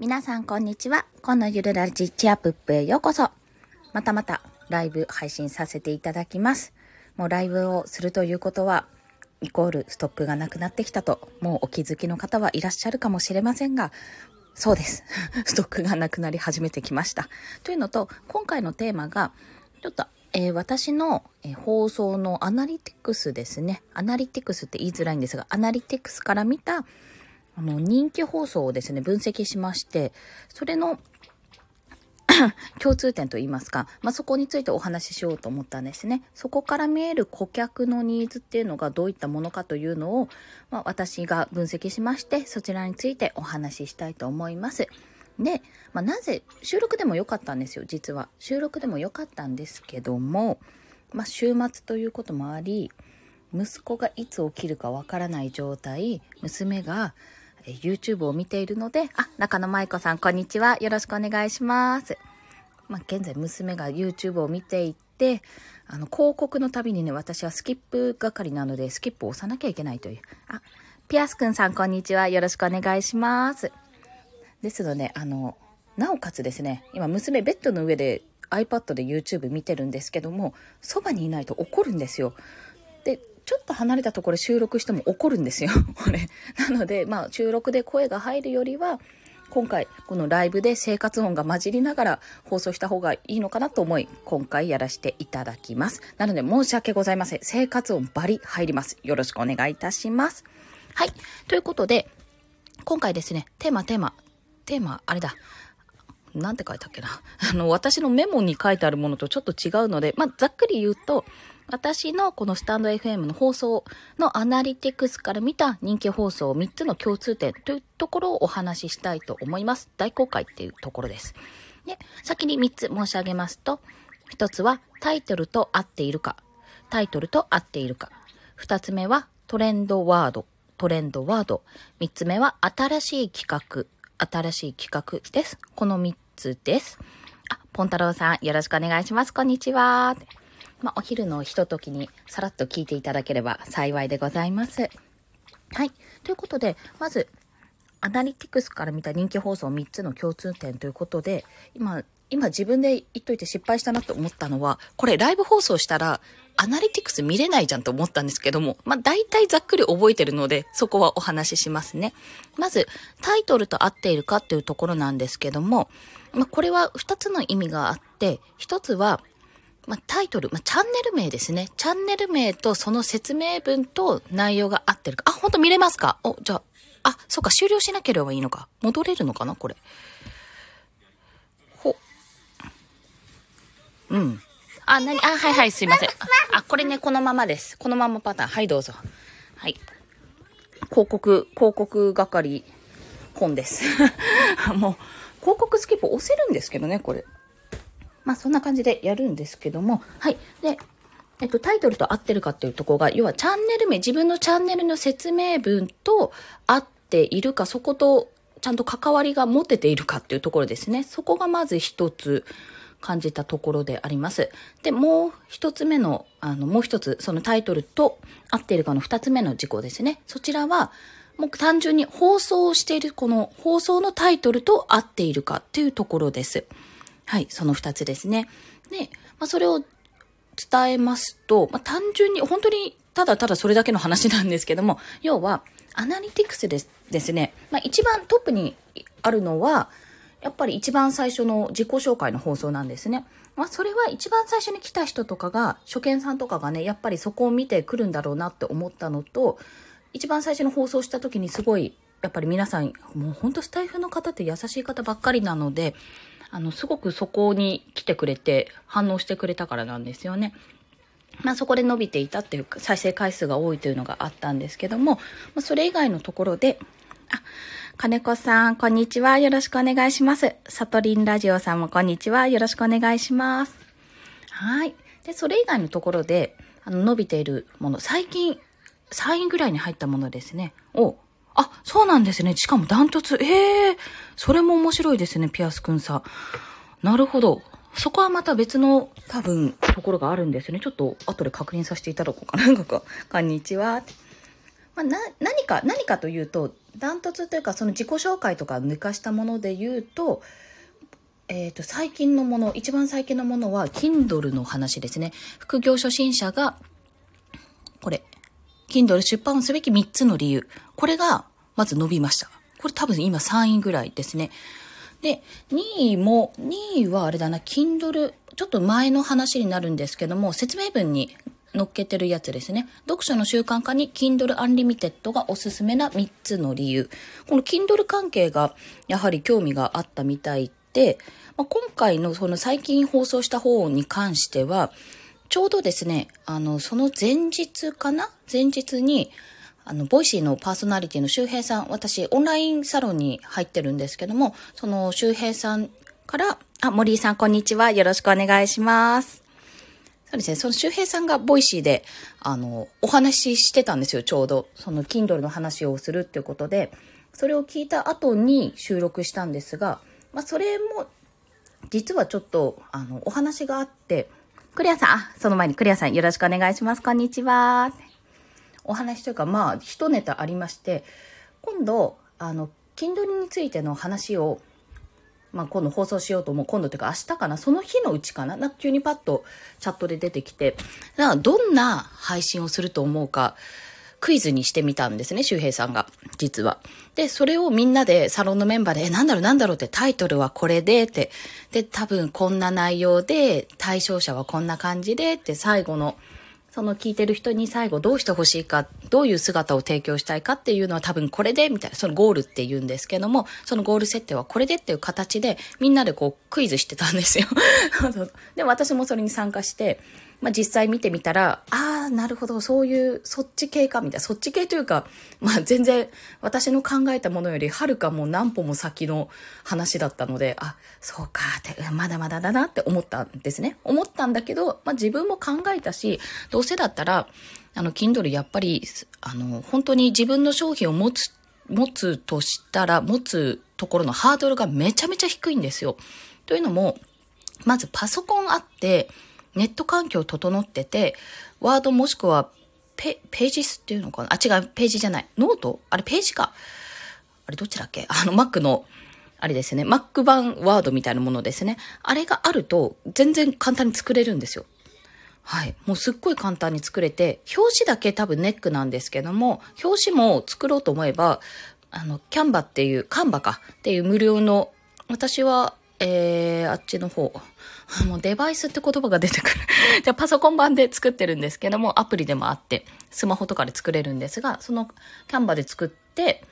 皆さんこんにちは。今のゆるラジチアップへようこそ。またまたライブ配信させていただきます。もうライブをするということは、イコールストックがなくなってきたと、もうお気づきの方はいらっしゃるかもしれませんが、そうです。ストックがなくなり始めてきました。というのと、今回のテーマが、ちょっと、えー、私の、えー、放送のアナリティクスですね。アナリティクスって言いづらいんですが、アナリティクスから見たあの、人気放送をですね、分析しまして、それの 共通点といいますか、まあ、そこについてお話ししようと思ったんですね。そこから見える顧客のニーズっていうのがどういったものかというのを、まあ、私が分析しまして、そちらについてお話ししたいと思います。で、まあ、なぜ、収録でも良かったんですよ、実は。収録でも良かったんですけども、まあ、週末ということもあり、息子がいつ起きるかわからない状態、娘が YouTube を見ているので、あ、中野舞子さん、こんにちは。よろしくお願いします。まあ、現在娘が YouTube を見ていて、あの、広告のたびにね、私はスキップ係なので、スキップを押さなきゃいけないという。あ、ピアスくんさん、こんにちは。よろしくお願いします。ですので、あの、なおかつですね、今娘ベッドの上で iPad で YouTube 見てるんですけども、そばにいないと怒るんですよ。ちょっと離れたところ収録しても怒るんですよ、これ。なので、まあ、収録で声が入るよりは、今回、このライブで生活音が混じりながら放送した方がいいのかなと思い、今回やらせていただきます。なので、申し訳ございません。生活音バリ入ります。よろしくお願いいたします。はい。ということで、今回ですね、テーマ、テーマ、テーマ、あれだ。なんて書いたっけな。あの、私のメモに書いてあるものとちょっと違うので、まあ、ざっくり言うと、私のこのスタンド FM の放送のアナリティクスから見た人気放送3つの共通点というところをお話ししたいと思います。大公開っていうところです。で、先に3つ申し上げますと、1つはタイトルと合っているか、タイトルと合っているか。2つ目はトレンドワード、トレンドワード。3つ目は新しい企画、新しい企画です。この3つです。あ、ポンタロウさん、よろしくお願いします。こんにちは。まあ、お昼のひとときにさらっと聞いていただければ幸いでございます。はい。ということで、まず、アナリティクスから見た人気放送3つの共通点ということで、今、今自分で言っといて失敗したなと思ったのは、これライブ放送したら、アナリティクス見れないじゃんと思ったんですけども、まあ大体ざっくり覚えてるので、そこはお話ししますね。まず、タイトルと合っているかっていうところなんですけども、まあこれは2つの意味があって、1つは、まあ、タイトル、まあ、チャンネル名ですね。チャンネル名とその説明文と内容が合ってるか。あ、ほんと見れますか？お、じゃあ、あ、そうか、終了しなければいいのか。戻れるのかなこれ？ほ。うん。あ、なに、あ、はいはい、すいません。あ、これね、このままです。このままパターン。はい、どうぞ。はい。広告、広告係、本です。もう、広告スキップ押せるんですけどね、これ。まあそんな感じでやるんですけども、はい。で、えっと、タイトルと合ってるかっていうところが、要はチャンネル名、自分のチャンネルの説明文と合っているか、そことちゃんと関わりが持てているかっていうところですね。そこがまず一つ感じたところであります。で、もう一つ目の、あの、もう一つ、そのタイトルと合っているかの二つ目の事項ですね。そちらは、もう単純に放送をしているこの放送のタイトルと合っているかっていうところです。はい、その二つですね。で、まあ、それを伝えますと、まあ、単純に、本当にただただそれだけの話なんですけども、要は、アナリティクスですですね、まあ、一番トップにあるのは、やっぱり一番最初の自己紹介の放送なんですね。まあ、それは一番最初に来た人とかが、初見さんとかがね、やっぱりそこを見てくるんだろうなって思ったのと、一番最初の放送した時にすごい、やっぱり皆さん、もうほんとスタイフの方って優しい方ばっかりなので、あの、すごくそこに来てくれて、反応してくれたからなんですよね。まあそこで伸びていたっていうか、再生回数が多いというのがあったんですけども、それ以外のところで、あ、金子さん、こんにちは。よろしくお願いします。サトリンラジオさんもこんにちは。よろしくお願いします。はい。で、それ以外のところで、あの、伸びているもの、最近、3位ぐらいに入ったものですね、をあ、そうなんですね。しかもダントツ。ええー、それも面白いですね、ピアスくんさ。なるほど。そこはまた別の多分ところがあるんですね。ちょっと後で確認させていただこうかな。ここ。こんにちは。まあ、な、何か、何かというと、ダントツというか、その自己紹介とか抜かしたもので言うと、えっ、ー、と、最近のもの、一番最近のものは、Kindle の話ですね。副業初心者が、これ、Kindle 出版をすべき3つの理由。これが、まず伸びました。これ多分今3位ぐらいですね。で、2位も、2位はあれだな、Kindle、ちょっと前の話になるんですけども、説明文に載っけてるやつですね。読書の習慣化に Kindle Unlimited がおすすめな3つの理由。この Kindle 関係がやはり興味があったみたいで、まあ、今回のその最近放送した方に関しては、ちょうどですね、あの、その前日かな？前日に、あの、ボイシーのパーソナリティの周平さん、私、オンラインサロンに入ってるんですけども、その周平さんから、あ、森井さん、こんにちは。よろしくお願いします。そうですね、その周平さんがボイシーで、あの、お話ししてたんですよ、ちょうど。その、Kindle の話をするっていうことで、それを聞いた後に収録したんですが、まあ、それも実はちょっと、あの、お話があって、クリアさん、あ、その前にクリアさんよろしくお願いします。こんにちは。お話というか、まあ、一ネタありまして、今度、あの、Kindle についての話を、まあ、今度放送しようと思う。今度というか明日かなその日のうちかななんか急にパッとチャットで出てきて、だからどんな配信をすると思うか、クイズにしてみたんですね、周平さんが、実は。で、それをみんなでサロンのメンバーで、え、なんだろうなんだろうってタイトルはこれでって、で、多分こんな内容で、対象者はこんな感じでって最後の、その聞いてる人に最後どうしてほしいか、どういう姿を提供したいかっていうのは多分これで、みたいな、そのゴールって言うんですけども、そのゴール設定はこれでっていう形で、みんなでこうクイズしてたんですよ。で、私もそれに参加して、まあ、実際見てみたら、ああ、なるほど、そういう、そっち系か、みたいな、そっち系というか、まあ、全然、私の考えたものより、はるかもう何歩も先の話だったので、あ、そうか、って、まだまだだなって思ったんですね。思ったんだけど、まあ、自分も考えたし、どうせだったら、あの、Kindle やっぱり、あの、本当に自分の商品を持つ、持つとしたら、持つところのハードルがめちゃめちゃ低いんですよ。というのも、まずパソコンあって、ネット環境整ってて、ワードもしくはペ、 Pages っていうのかな？あ、違う、ページじゃない。ノート？あれ、ページか。あれ、どっちだっけ？あの、Mac の、あれですね。Mac 版ワードみたいなものですね。あれがあると、全然簡単に作れるんですよ。はい。もうすっごい簡単に作れて、表紙だけ多分ネックなんですけども、表紙も作ろうと思えば、あの、キャンバっていう、カンバかっていう無料の、私は、えー、あっちの方、もうデバイスって言葉が出てくる じゃパソコン版で作ってるんですけども、アプリでもあって、スマホとかで作れるんですが、そのキャンバで作って、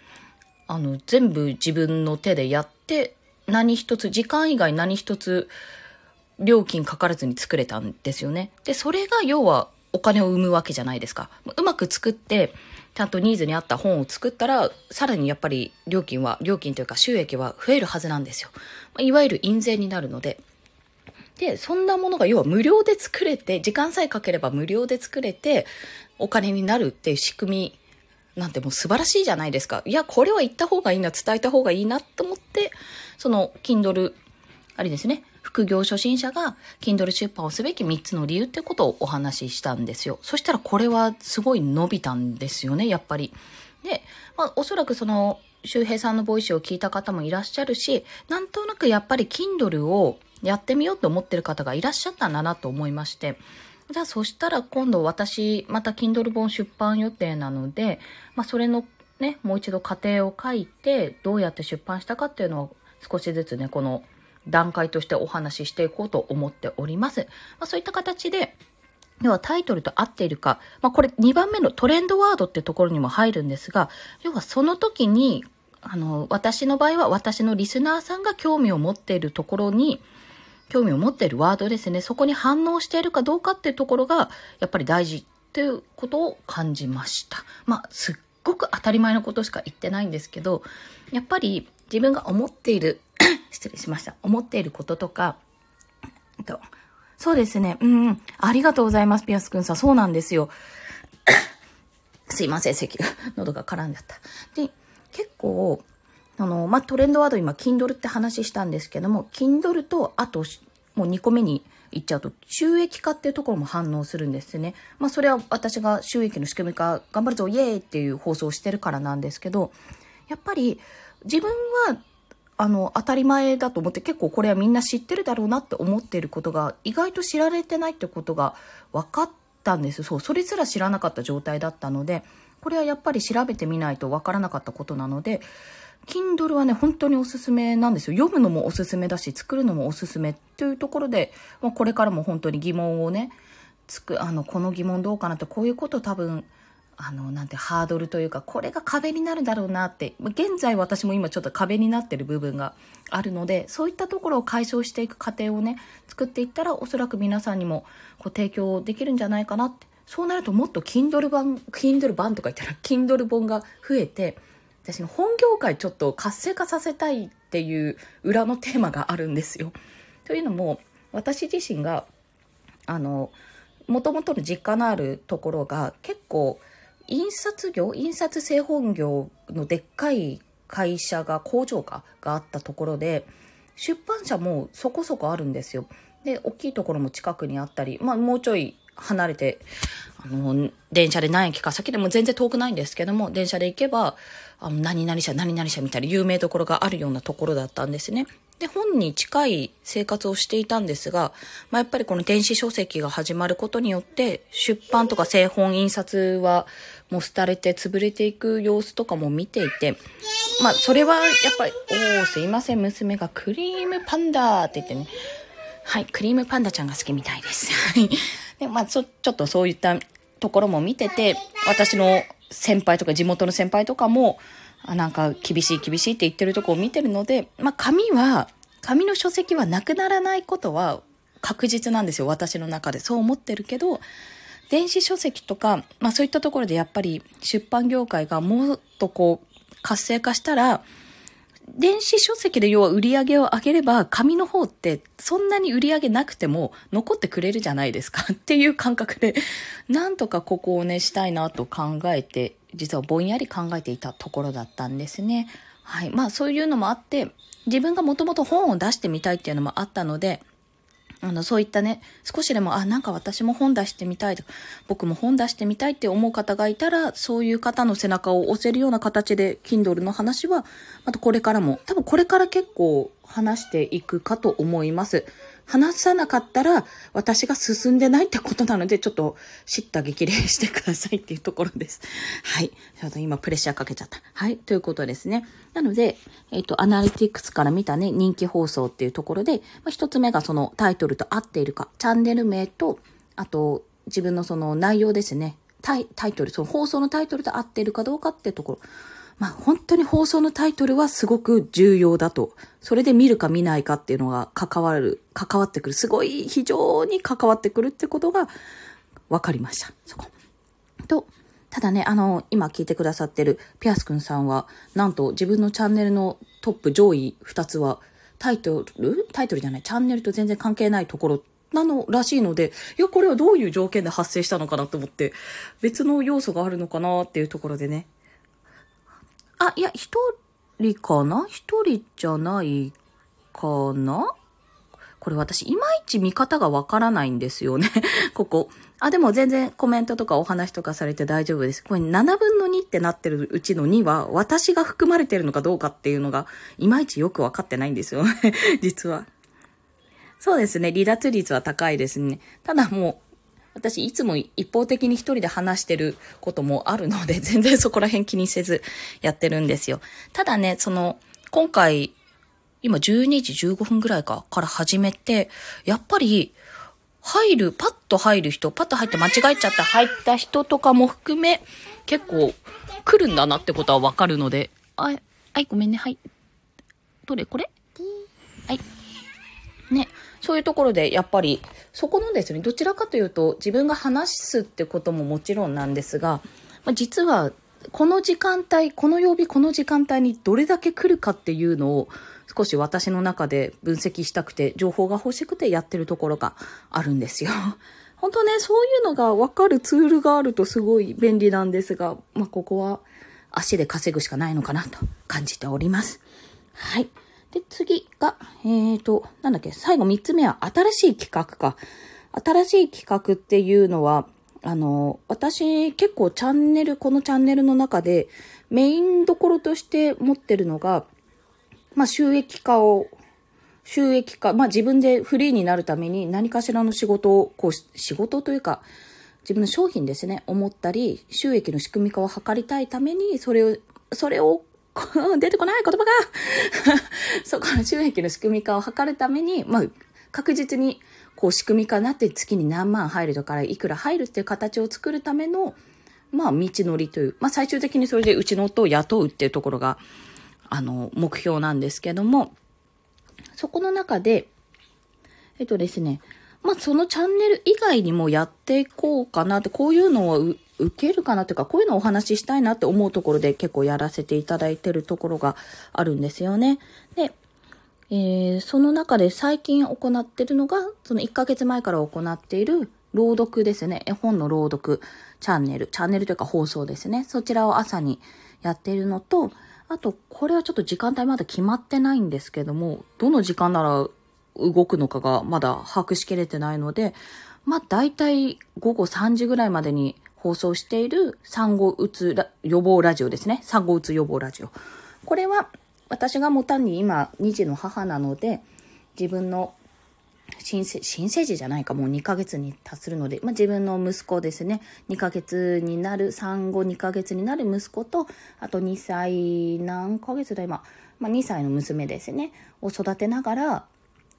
あの、全部自分の手でやって、何一つ、時間以外何一つ料金かからずに作れたんですよね。で、それが要はお金を生むわけじゃないですか。うまく作って、ちゃんとニーズに合った本を作ったら、さらにやっぱり料金は、料金というか収益は増えるはずなんですよ。いわゆる印税になるので。で、そんなものが要は無料で作れて、時間さえかければ無料で作れて、お金になるっていう仕組みなんてもう素晴らしいじゃないですか。いや、これは言った方がいいな、伝えた方がいいなと思って、その、Kindle、あれですね、副業初心者が Kindle 出版をすべき3つの理由ってことをお話ししたんですよ。そしたらこれはすごい伸びたんですよね、やっぱり。で、まあ、おそらくその、周平さんのボイスを聞いた方もいらっしゃるし、なんとなくやっぱり Kindle をやってみようと思ってる方がいらっしゃったんだなと思いまして、じゃあそしたら今度私また Kindle 本出版予定なので、まあそれのね、もう一度過程を書いてどうやって出版したかっていうのを少しずつね、この段階としてお話ししていこうと思っております。まあそういった形で、要はタイトルと合っているか、まあこれ2番目のトレンドワードってところにも入るんですが、要はその時に、あの、私の場合は私のリスナーさんが興味を持っているところに、興味を持っているワードですね。そこに反応しているかどうかっていうところが、やっぱり大事っていうことを感じました。まあ、すっごく当たり前のことしか言ってないんですけど、やっぱり自分が思っている、失礼しました。思っていることとか、とそうですね。うん、ありがとうございます、ピアスくんさん。そうなんですよ。すいません、咳が、喉が絡んじゃった。で、結構、あの、まあ、トレンドワード今、Kindle って話したんですけども、Kindle と、あと、もう2個目に言っちゃうと、収益化っていうところも反応するんですね。まあ、それは私が収益の仕組み化頑張るぞ、イエーイっていう放送をしてるからなんですけど、やっぱり自分はあの、当たり前だと思って結構これはみんな知ってるだろうなって思っていることが意外と知られてないってことが分かったんです。そう、それすら知らなかった状態だったので、これはやっぱり調べてみないと分からなかったことなので、Kindle はね、本当におすすめなんですよ。読むのもおすすめだし、作るのもおすすめというところで、もうこれからも本当に疑問をね、つく、あの、この疑問どうかなって、こういうこと多分、あの、なんて、ハードルというか、これが壁になるだろうなって、現在私も今ちょっと壁になってる部分があるので、そういったところを解消していく過程をね、作っていったら、おそらく皆さんにも、こう、提供できるんじゃないかなって。そうなるともっと Kindle 版、Kindle 版とか言ったら、Kindle 本が増えて、私の本業界ちょっと活性化させたいっていう裏のテーマがあるんですよ。というのも、私自身が、あの、もともとの実家のあるところが結構、印刷業、印刷製本業のでっかい会社が、工場かがあったところで、出版社もそこそこあるんですよ。で、大きいところも近くにあったり、まあもうちょい離れて、あの、電車で何駅か先でも全然遠くないんですけども、電車で行けば、あの、何々社、何々社みたいな有名どころがあるようなところだったんですね。で、本に近い生活をしていたんですが、まあ、やっぱりこの電子書籍が始まることによって、出版とか製本印刷はもう廃れて潰れていく様子とかも見ていて、まあ、それはやっぱり、おー、すいません、娘がクリームパンダーって言ってね、はい、クリームパンダちゃんが好きみたいです。はい。で、まあ、ちょ、っとそういったところも見てて、私の先輩とか地元の先輩とかも、なんか厳しい厳しいって言ってるとこを見てるので、まあ紙は、紙の書籍はなくならないことは確実なんですよ。私の中で。そう思ってるけど、電子書籍とか、まあそういったところでやっぱり出版業界がもっとこう活性化したら、電子書籍で要は売り上げを上げれば、紙の方ってそんなに売り上げなくても残ってくれるじゃないですか っていう感覚で、なんとかここをね、したいなと考えて、実はぼんやり考えていたところだったんですね。はい。まあそういうのもあって、自分がもともと本を出してみたいっていうのもあったので、あの、そういったね、少しでも、あ、なんか私も本出してみたいとか、僕も本出してみたいって思う方がいたら、そういう方の背中を押せるような形で、Kindle の話は、またこれからも、多分これから結構話していくかと思います。話さなかったら私が進んでないってことなので、ちょっと知った激励してくださいっていうところです。はい。ちょっと今プレッシャーかけちゃった。はい。ということですね。なので、えっ、ー、と、アナリティクスから見たね、人気放送っていうところで、まあ、一つ目がそのタイトルと合っているか、チャンネル名と、あと、自分のその内容ですね。タイタイトル、その放送のタイトルと合っているかどうかっていうところ。まあ本当に放送のタイトルはすごく重要だと。それで見るか見ないかっていうのが関わる、関わってくる。すごい非常に関わってくるってことが分かりました。そこ。と、ただね、あの、今聞いてくださってるピアスくんさんは、なんと自分のチャンネルのトップ上位2つは、タイトル？タイトルじゃない、チャンネルと全然関係ないところなのらしいので、いや、これはどういう条件で発生したのかなと思って、別の要素があるのかなっていうところでね、あ、いや、一人かな？一人じゃないかな？これ私、いまいち見方がわからないんですよね。ここ。あ、でも全然コメントとかお話とかされて大丈夫です。これ7分の2ってなってるうちの2は私が含まれてるのかどうかっていうのがいまいちよくわかってないんですよね。実は。そうですね。離脱率は高いですね。ただもう、私いつも一方的に一人で話してることもあるので、全然そこら辺気にせずやってるんですよ。ただね、その、今回、今12時15分ぐらいかから始めて、やっぱり、入る、パッと入る人、パッと入って間違えちゃった入った人とかも含め、結構来るんだなってことはわかるので、あ、はい、ごめんね、はい。どれ？これ？はい。ね、そういうところでやっぱりそこのですね、どちらかというと自分が話すってことももちろんなんですが、ま、実はこの時間帯、この曜日、この時間帯にどれだけ来るかっていうのを少し私の中で分析したくて、情報が欲しくてやってるところがあるんですよ。本当ね、そういうのがわかるツールがあるとすごい便利なんですが、まあ、ここは足で稼ぐしかないのかなと感じております。はい。で、次が、えっ、ー、と、なんだっけ、最後3つ目は新しい企画か。新しい企画っていうのは、あの、私結構チャンネル、このチャンネルの中でメインどころとして持ってるのが、まあ収益化を、収益化、まあ自分でフリーになるために何かしらの仕事を、こう、仕事というか、自分の商品ですね、思ったり、収益の仕組み化を図りたいために、それを、それを出てこない言葉が。そこの収益の仕組み化を図るために、まあ、確実に、こう、仕組み化になって月に何万入るとか、いくら入るっていう形を作るための、まあ、道のりという、まあ、最終的にそれでうちの夫を雇うっていうところが、あの、目標なんですけども、そこの中で、えっとですね、まあ、そのチャンネル以外にもやっていこうかなって、こういうのを受けるかなというか、こういうのをお話ししたいなって思うところで結構やらせていただいてるところがあるんですよね。で、えー、その中で最近行ってるのが、その1ヶ月前から行っている朗読ですね。絵本の朗読チャンネル、チャンネルというか放送ですね。そちらを朝にやっているのと、あと、これはちょっと時間帯まだ決まってないんですけども、どの時間なら動くのかがまだ把握しきれてないので、まあ大体午後3時ぐらいまでに放送している産後うつ予防ラジオですね。産後うつ予防ラジオ。これは私がも単に今2児の母なので、自分の新生新生児じゃないか、もう2ヶ月に達するので、まあ、自分の息子ですね、2ヶ月になる、産後2ヶ月になる息子と、あと2歳、何ヶ月だ今、まあ、2歳の娘ですね、を育てながら、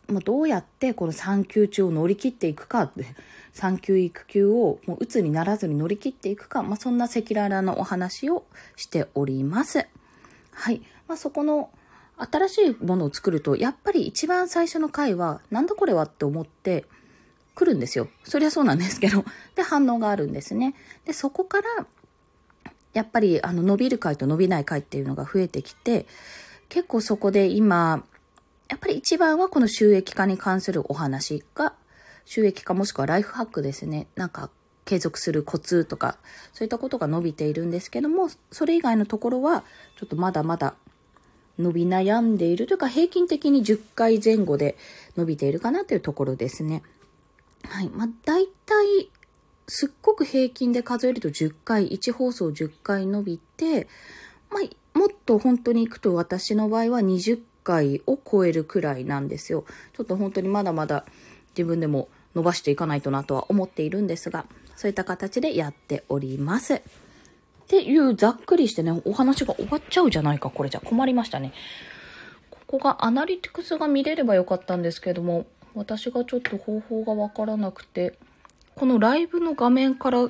まあ、どうやってこの産休中を乗り切っていくかって、産休育休をもう鬱にならずに乗り切っていくか、まあ、そんな赤裸々なお話をしております。はい。まあ、そこの新しいものを作ると、やっぱり一番最初の回は、なんだこれはって思って来るんですよ。そりゃそうなんですけど。で、反応があるんですね。で、そこから、やっぱり、あの、伸びる回と伸びない回っていうのが増えてきて、結構そこで今、やっぱり一番はこの収益化に関するお話が、収益化もしくはライフハックですね。なんか継続するコツとか、そういったことが伸びているんですけども、それ以外のところは、ちょっとまだまだ伸び悩んでいるというか、平均的に10回前後で伸びているかなというところですね。はい。まあ、大体、すっごく平均で数えると10回、1放送10回伸びて、まあ、もっと本当に行くと私の場合は20回を超えるくらいなんですよ。ちょっと本当にまだまだ自分でも伸ばしていかないとなとは思っているんですが、そういった形でやっております。っていうざっくりしてね、お話が終わっちゃうじゃないか、これじゃ困りましたね。ここがアナリティクスが見れればよかったんですけども、私がちょっと方法がわからなくて、このライブの画面から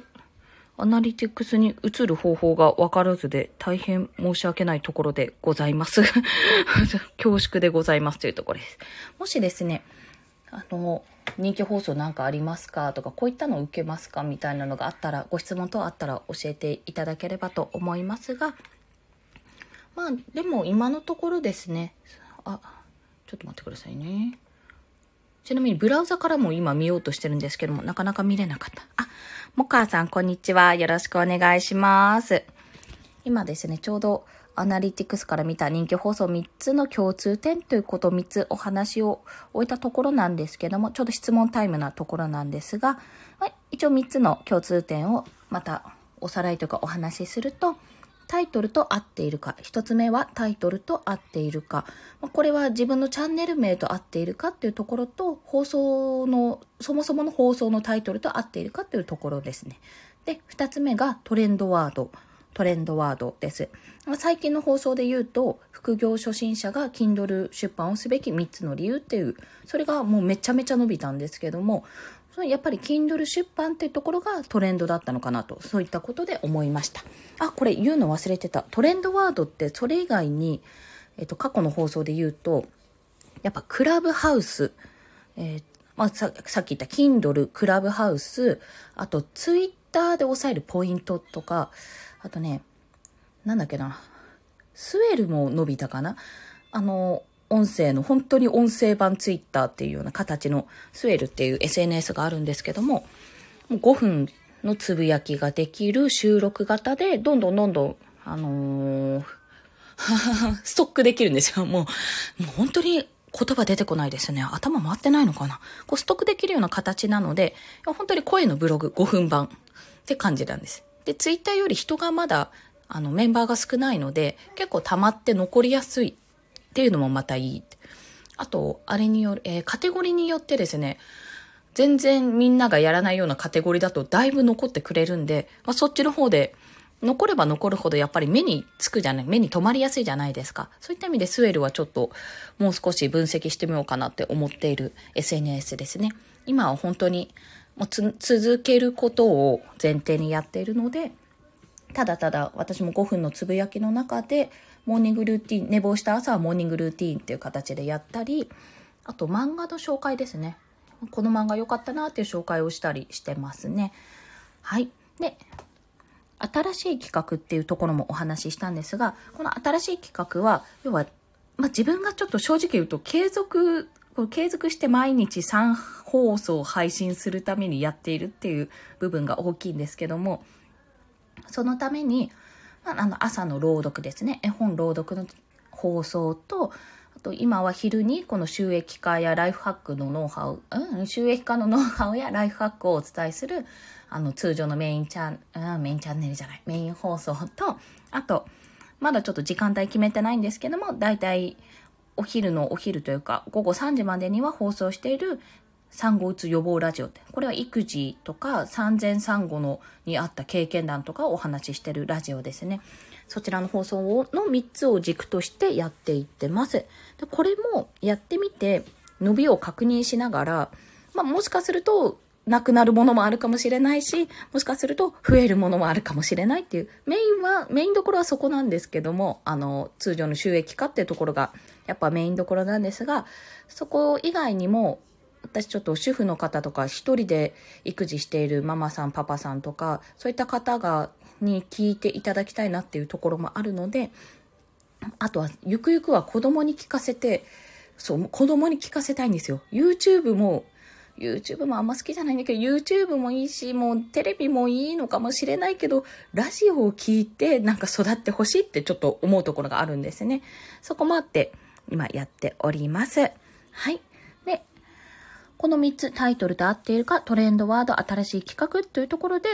アナリティクスに移る方法がわからずで大変申し訳ないところでございます。恐縮でございますというところです。もしですね、あの、人気放送なんかありますかとか、こういったのを受けますかみたいなのがあったら、ご質問等あったら教えていただければと思いますが、まあ、でも今のところですね、あ、ちょっと待ってくださいね。ちなみにブラウザからも今見ようとしてるんですけども、なかなか見れなかった。あ、もかさん、こんにちは。よろしくお願いします。今ですね、ちょうどアナリティクスから見た人気放送3つの共通点ということ3つお話を終えたところなんですけども、ちょうど質問タイムなところなんですが、はい、一応3つの共通点をまたおさらいというかお話しすると、タイトルと合っているか。一つ目はタイトルと合っているか。これは自分のチャンネル名と合っているかっていうところと、放送の、そもそもの放送のタイトルと合っているかっていうところですね。で、二つ目がトレンドワード。トレンドワードです。最近の放送で言うと、副業初心者が Kindle 出版をすべき3つの理由っていう、それがもうめちゃめちゃ伸びたんですけども、やっぱり Kindle 出版っていうところがトレンドだったのかなと、そういったことで思いました。あ、これ言うの忘れてた。トレンドワードってそれ以外に、えっと、過去の放送で言うと、やっぱクラブハウス、えー、まあ、ささっき言った Kindle、クラブハウス、あと Twitter で押さえるポイントとか、あとね、なんだっけな、スウェルも伸びたかなあの、音声の、本当に音声版ツイッターっていうような形のスウェルっていう SNS があるんですけども、もう5分のつぶやきができる収録型で、どんどんどんどん、あのー、ストックできるんですよ。もう、もう本当に言葉出てこないですね。頭回ってないのかな。こうストックできるような形なので、本当に声のブログ5分版って感じなんです。で、ツイッターより人がまだ、あの、メンバーが少ないので、結構溜まって残りやすいっていうのもまたいい。あと、あれによる、えー、カテゴリーによってですね、全然みんながやらないようなカテゴリーだとだいぶ残ってくれるんで、まあ、そっちの方で残れば残るほどやっぱり目につくじゃない、目に留まりやすいじゃないですか。そういった意味でスウェルはちょっともう少し分析してみようかなって思っている SNS ですね。今は本当にもう続けることを前提にやっているので、ただただ私も5分のつぶやきの中でモーニングルーティン、寝坊した朝はモーニングルーティンっていう形でやったり、あと漫画の紹介ですね。この漫画良かったなっていう紹介をしたりしてますね。はい。で、新しい企画っていうところもお話ししたんですが、この新しい企画は、要は、まあ、自分がちょっと正直言うと、継続、継続して毎日3放送配信するためにやっているっていう部分が大きいんですけども、そのために、あ、の朝の朗読ですね、絵本朗読の放送と、あと今は昼にこの収益化やライフハックのノウハウ、うん、収益化のノウハウやライフハックをお伝えするあの、通常のメインチャン、うん、メインチャンネルじゃない、メイン放送と、あと、まだちょっと時間帯決めてないんですけども、だいたいお昼のお昼というか、午後3時までには放送している産後うつ予防ラジオって、これは育児とか産前産後のにあった経験談とかをお話ししてるラジオですね。そちらの放送の3つを軸としてやっていってます。でこれもやってみて伸びを確認しながら、まあ、もしかするとなくなるものもあるかもしれないし、もしかすると増えるものもあるかもしれないっていう、メインは、メインどころはそこなんですけども、あの、通常の収益化っていうところが、やっぱメインどころなんですが、そこ以外にも、私ちょっと主婦の方とか、一人で育児しているママさん、パパさんとか、そういった方が、に聞いていただきたいなっていうところもあるので、あとは、ゆくゆくは子供に聞かせて、そう、子供に聞かせたいんですよ。YouTube も YouTube もあんま好きじゃないんだけど、YouTube もいいし、もうテレビもいいのかもしれないけど、ラジオを聞いてなんか育ってほしいってちょっと思うところがあるんですね。そこもあって、今やっております。はい。で、この3つタイトルと合っているか、トレンドワード、新しい企画というところで、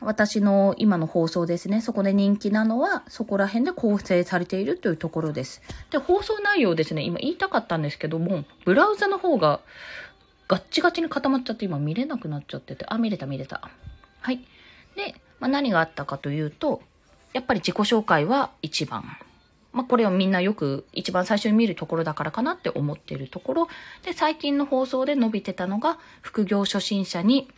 私の今の放送ですね。そこで人気なのは、そこら辺で構成されているというところです。で、放送内容ですね。今言いたかったんですけども、ブラウザの方がガッチガチに固まっちゃって今見れなくなっちゃってて、あ、見れた見れた。はい。で、まあ、何があったかというと、やっぱり自己紹介は一番。まあ、これをみんなよく一番最初に見るところだからかなって思っているところ。で、最近の放送で伸びてたのが、副業初心者に、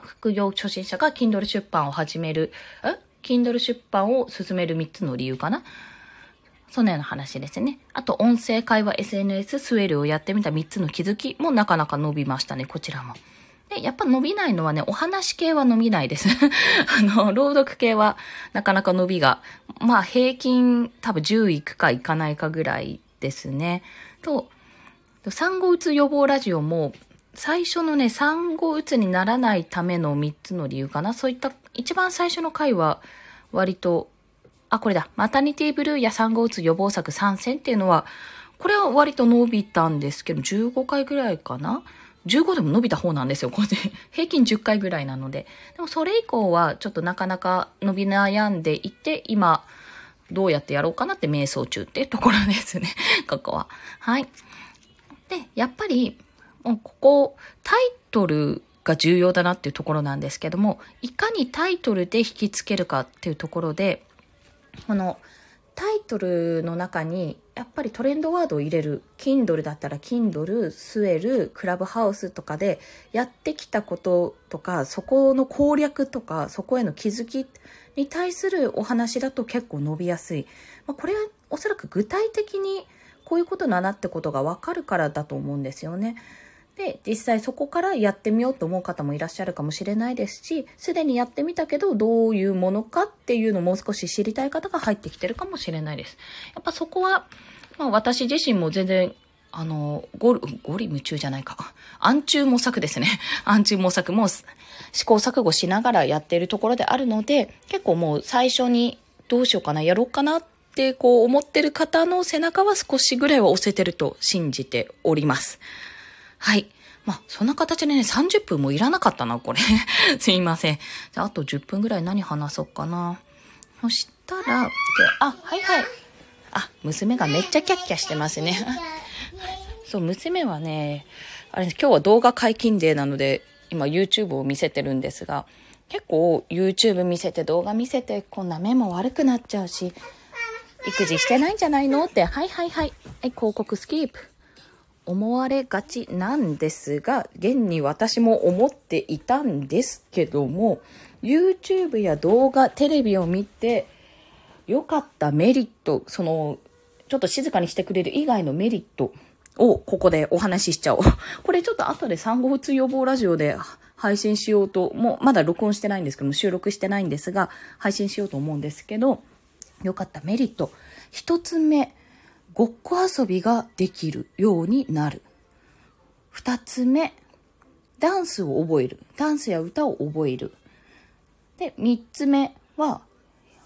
副業初心者が Kindle 出版を始める、え？Kindle 出版を進める3つの理由かな？そのような話ですね。あと、音声会話 SNS スウェルをやってみた3つの気づきもなかなか伸びましたね、こちらも。で、やっぱ伸びないのはね、お話系は伸びないです。あの、朗読系はなかなか伸びが、まあ平均多分10いくかいかないかぐらいですね。と、産後うつ予防ラジオも、最初のね、産後うつにならないための3つの理由かな。そういった一番最初の回は割とあ、これだ。マタニティブルーや産後うつ予防策参戦っていうのは、これは割と伸びたんですけど、15回ぐらいかな ?15 でも伸びた方なんですよ。これ 平均10回ぐらいなので。でもそれ以降はちょっとなかなか伸び悩んでいて、今、どうやってやろうかなって瞑想中っていうところですね。ここは。はい。で、やっぱり、もうここ、タイトルが重要だなっていうところなんですけども、いかにタイトルで引きつけるかっていうところで、このタイトルの中にやっぱりトレンドワードを入れる Kindle だったら Kindle、スエル、クラブハウスとかでやってきたこととかそこの攻略とかそこへの気づきに対するお話だと結構伸びやすい、まあ、これはおそらく具体的にこういうことだなってことがわかるからだと思うんですよね。で、実際そこからやってみようと思う方もいらっしゃるかもしれないですし、すでにやってみたけど、どういうものかっていうのをもう少し知りたい方が入ってきてるかもしれないです。やっぱそこは、まあ私自身も全然、あの、ゴル、ゴリ夢中じゃないか。暗中模索ですね。暗中模索も試行錯誤しながらやっているところであるので、結構もう最初にどうしようかな、やろうかなっってこう思ってる方の背中は少しぐらいは押せてると信じております。はい。まあ、そんな形でね、30分もいらなかったな、これ。すいません。じゃあ、あと10分ぐらい何話そうかな。そしたら、あ、はいはい。あ、娘がめっちゃキャッキャしてますね。そう、娘はね、あれ、今日は動画解禁デーなので、今 YouTube を見せてるんですが、結構 YouTube 見せて動画見せてこんな目も悪くなっちゃうし、育児してないんじゃないのって、はいはいはい。はい、広告スキープ。思われがちなんですが、現に私も思っていたんですけども、YouTube や動画、テレビを見て、良かったメリット、その、ちょっと静かにしてくれる以外のメリットをここでお話ししちゃおう。これちょっと後で産後うつ予防ラジオで配信しようと、もうまだ録音してないんですけども、収録してないんですが、配信しようと思うんですけど、良かったメリット。一つ目、ごっこ遊びができるようになる。二つ目、ダンスを覚える。ダンスや歌を覚える。で、三つ目は、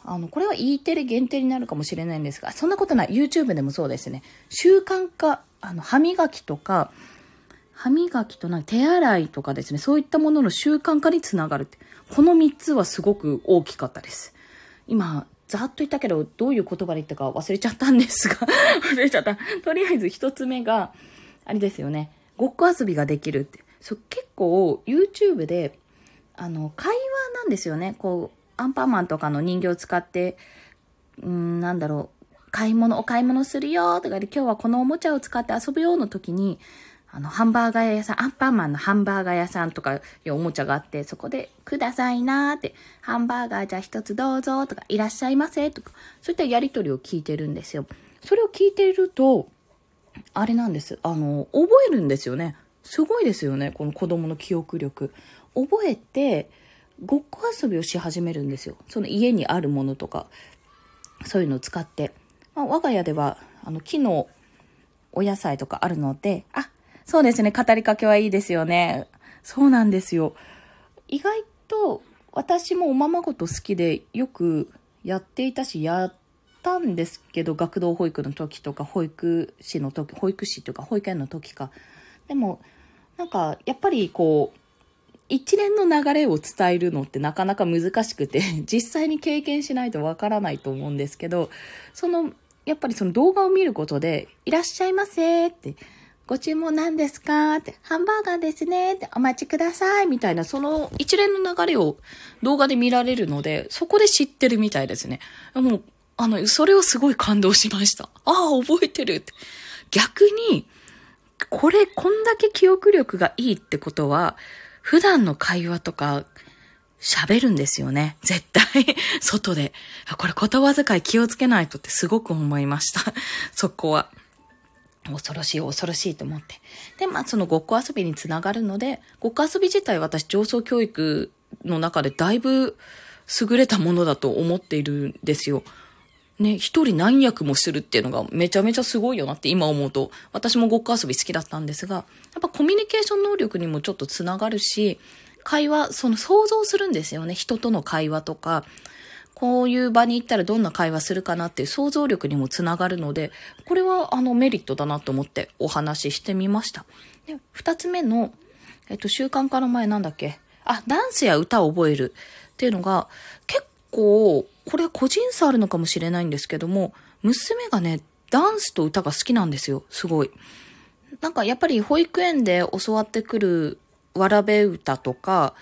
あの、これは E テレ限定になるかもしれないんですが、そんなことない。YouTube でもそうですね。習慣化、あの、歯磨きとか、歯磨きとな手洗いとかですね、そういったものの習慣化につながる。この3つはすごく大きかったです。今、ざっと言ったけど、どういう言葉で言ったか忘れちゃったんですが 忘れちゃった。とりあえず一つ目が、あれですよね。ごっこ遊びができるって。そ、結構 YouTube で、あの、会話なんですよね。こう、アンパンマンとかの人形を使って、うん、なんだろう、買い物、お買い物するよとかで、今日はこのおもちゃを使って遊ぶよの時に、あの、ハンバーガー屋さん、アンパンマンのハンバーガー屋さんとかいうおもちゃがあって、そこで、くださいなーって、ハンバーガーじゃあ一つどうぞとか、いらっしゃいませとか、そういったやりとりを聞いてるんですよ。それを聞いていると、あれなんです。あの、覚えるんですよね。すごいですよね。この子供の記憶力。覚えて、ごっこ遊びをし始めるんですよ。その家にあるものとか、そういうのを使って。まあ、我が家では、あの、木のお野菜とかあるので、あ、そうですね。語りかけはいいですよね。そうなんですよ。意外と私もおままごと好きでよくやっていたし、やったんですけど、学童保育の時とか、保育士の時、保育士というか、保育園の時か。でも、なんか、やっぱりこう、一連の流れを伝えるのってなかなか難しくて、実際に経験しないとわからないと思うんですけど、その、やっぱりその動画を見ることで、いらっしゃいませって、ご注文何ですか？って、ハンバーガーですねって、お待ちくださいみたいな、その一連の流れを動画で見られるので、そこで知ってるみたいですね。もう、あの、それをすごい感動しました。ああ、覚えてるって。逆に、これ、こんだけ記憶力がいいってことは、普段の会話とか、喋るんですよね。絶対。外で。これ言葉遣い気をつけないとってすごく思いました。そこは。恐ろしい恐ろしいと思って。で、まあそのごっこ遊びにつながるので、ごっこ遊び自体私上層教育の中でだいぶ優れたものだと思っているんですよ。ね、一人何役もするっていうのがめちゃめちゃすごいよなって今思うと、私もごっこ遊び好きだったんですが、やっぱコミュニケーション能力にもちょっとつながるし、会話、その想像するんですよね。人との会話とか、こういう場に行ったらどんな会話するかなっていう想像力にもつながるので、これはあのメリットだなと思ってお話ししてみました。で、二つ目の、えっと、習慣化の前なんだっけ？あ、ダンスや歌を覚えるっていうのが、結構、これ個人差あるのかもしれないんですけども、娘がね、ダンスと歌が好きなんですよ。すごい。なんかやっぱり保育園で教わってくるわらべ歌とか、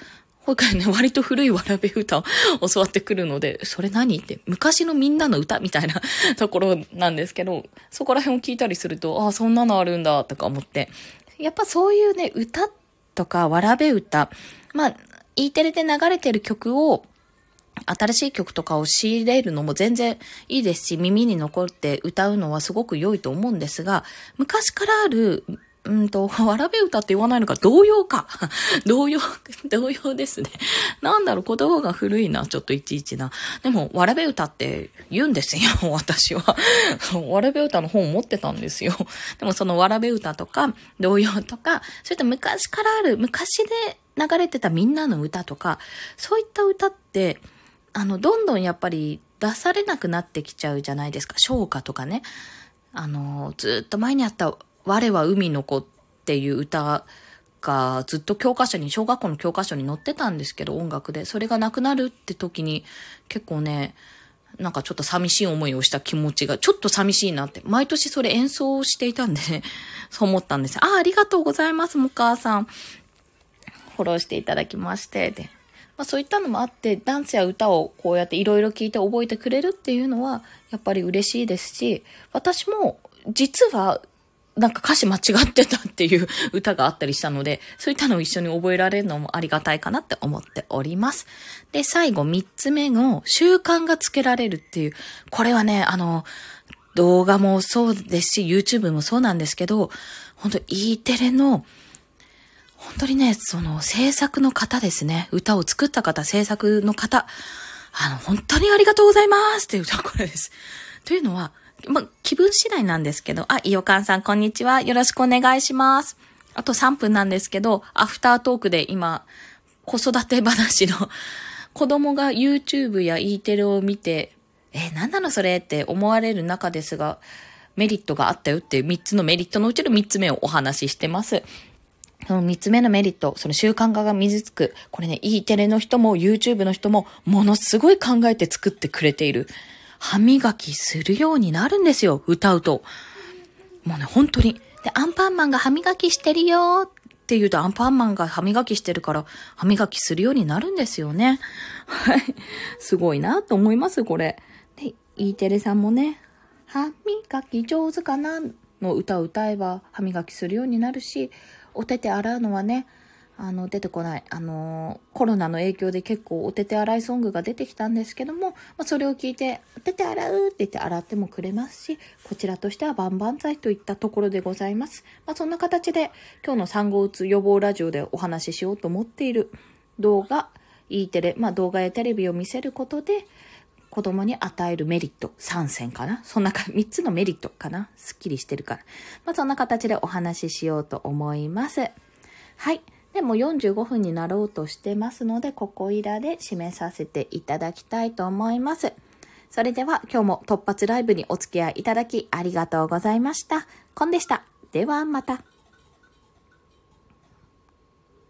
保育園ね、割と古いわらべ歌を教わってくるので、それ何？って、昔のみんなの歌みたいな ところなんですけど、そこら辺を聞いたりすると、ああ、そんなのあるんだ、とか思って。やっぱそういうね、歌とかわらべ歌、まあ、E テレで流れてる曲を、新しい曲とかを仕入れるのも全然いいですし、耳に残って歌うのはすごく良いと思うんですが、昔からあるうんと、わらべ歌って言わないのか、童謡か。童謡、童謡ですね。なんだろう、言葉が古いな、ちょっといちいちな。でも、わらべ歌って言うんですよ、私は。わらべ歌の本を持ってたんですよ。でも、そのわらべ歌とか、童謡とか、そういった昔からある、昔で流れてたみんなの歌とか、そういった歌って、あの、どんどんやっぱり出されなくなってきちゃうじゃないですか。唱歌とかね。あの、ずっと前にあった我は海の子っていう歌がずっと教科書に、小学校の教科書に載ってたんですけど、音楽で。それがなくなるって時に結構ね、なんかちょっと寂しい思いをした気持ちが、ちょっと寂しいなって。毎年それ演奏していたんでね、そう思ったんですああ、ありがとうございます、もかさん。フォローしていただきまして、で。まあそういったのもあって、ダンスや歌をこうやっていろいろ聞いて覚えてくれるっていうのは、やっぱり嬉しいですし、私も実はなんか歌詞間違ってたっていう歌があったりしたので、そういったのを一緒に覚えられるのもありがたいかなって思っております。で、最後三つ目の習慣がつけられるっていう、これはね、あの、動画もそうですし、YouTube もそうなんですけど、本当 E テレの、本当にね、その制作の方ですね。歌を作った方、制作の方、あの、本当にありがとうございますっていう歌これです。というのは、ま気分次第なんですけど、あ、いおかんさん、こんにちは。よろしくお願いします。あと3分なんですけど、アフタートークで今、子育て話の 子供が YouTube や E テレを見て、え、なんなのそれって思われる中ですが、メリットがあったよっていう3つのメリットのうちの3つ目をお話ししてます。その3つ目のメリット、その習慣化が身につく。これね、E テレの人も YouTube の人もものすごい考えて作ってくれている。歯磨きするようになるんですよ、歌うと。もうね、本当に。で、アンパンマンが歯磨きしてるよって言うと、アンパンマンが歯磨きしてるから、歯磨きするようになるんですよね。はい。すごいなと思います、これ。で、E テレさんもね、歯磨き上手かなの歌を歌えば歯磨きするようになるし、お手手洗うのはね、あの、出てこない。あの、コロナの影響で結構お手手洗いソングが出てきたんですけども、まあ、それを聞いて、お手手洗うって言って洗ってもくれますし、こちらとしてはバンバン剤といったところでございます。まあ、そんな形で今日の産後うつ予防ラジオでお話ししようと思っている動画、E テレ、まあ、動画やテレビを見せることで、子供に与えるメリット3選かな？そんなか、3つのメリットかな？すっきりしてるから。まあ、そんな形でお話ししようと思います。はい。でも45分になろうとしてますので、ここいらで締めさせていただきたいと思います。それでは今日も突発ライブにお付き合いいただきありがとうございました。コンでした。ではまた。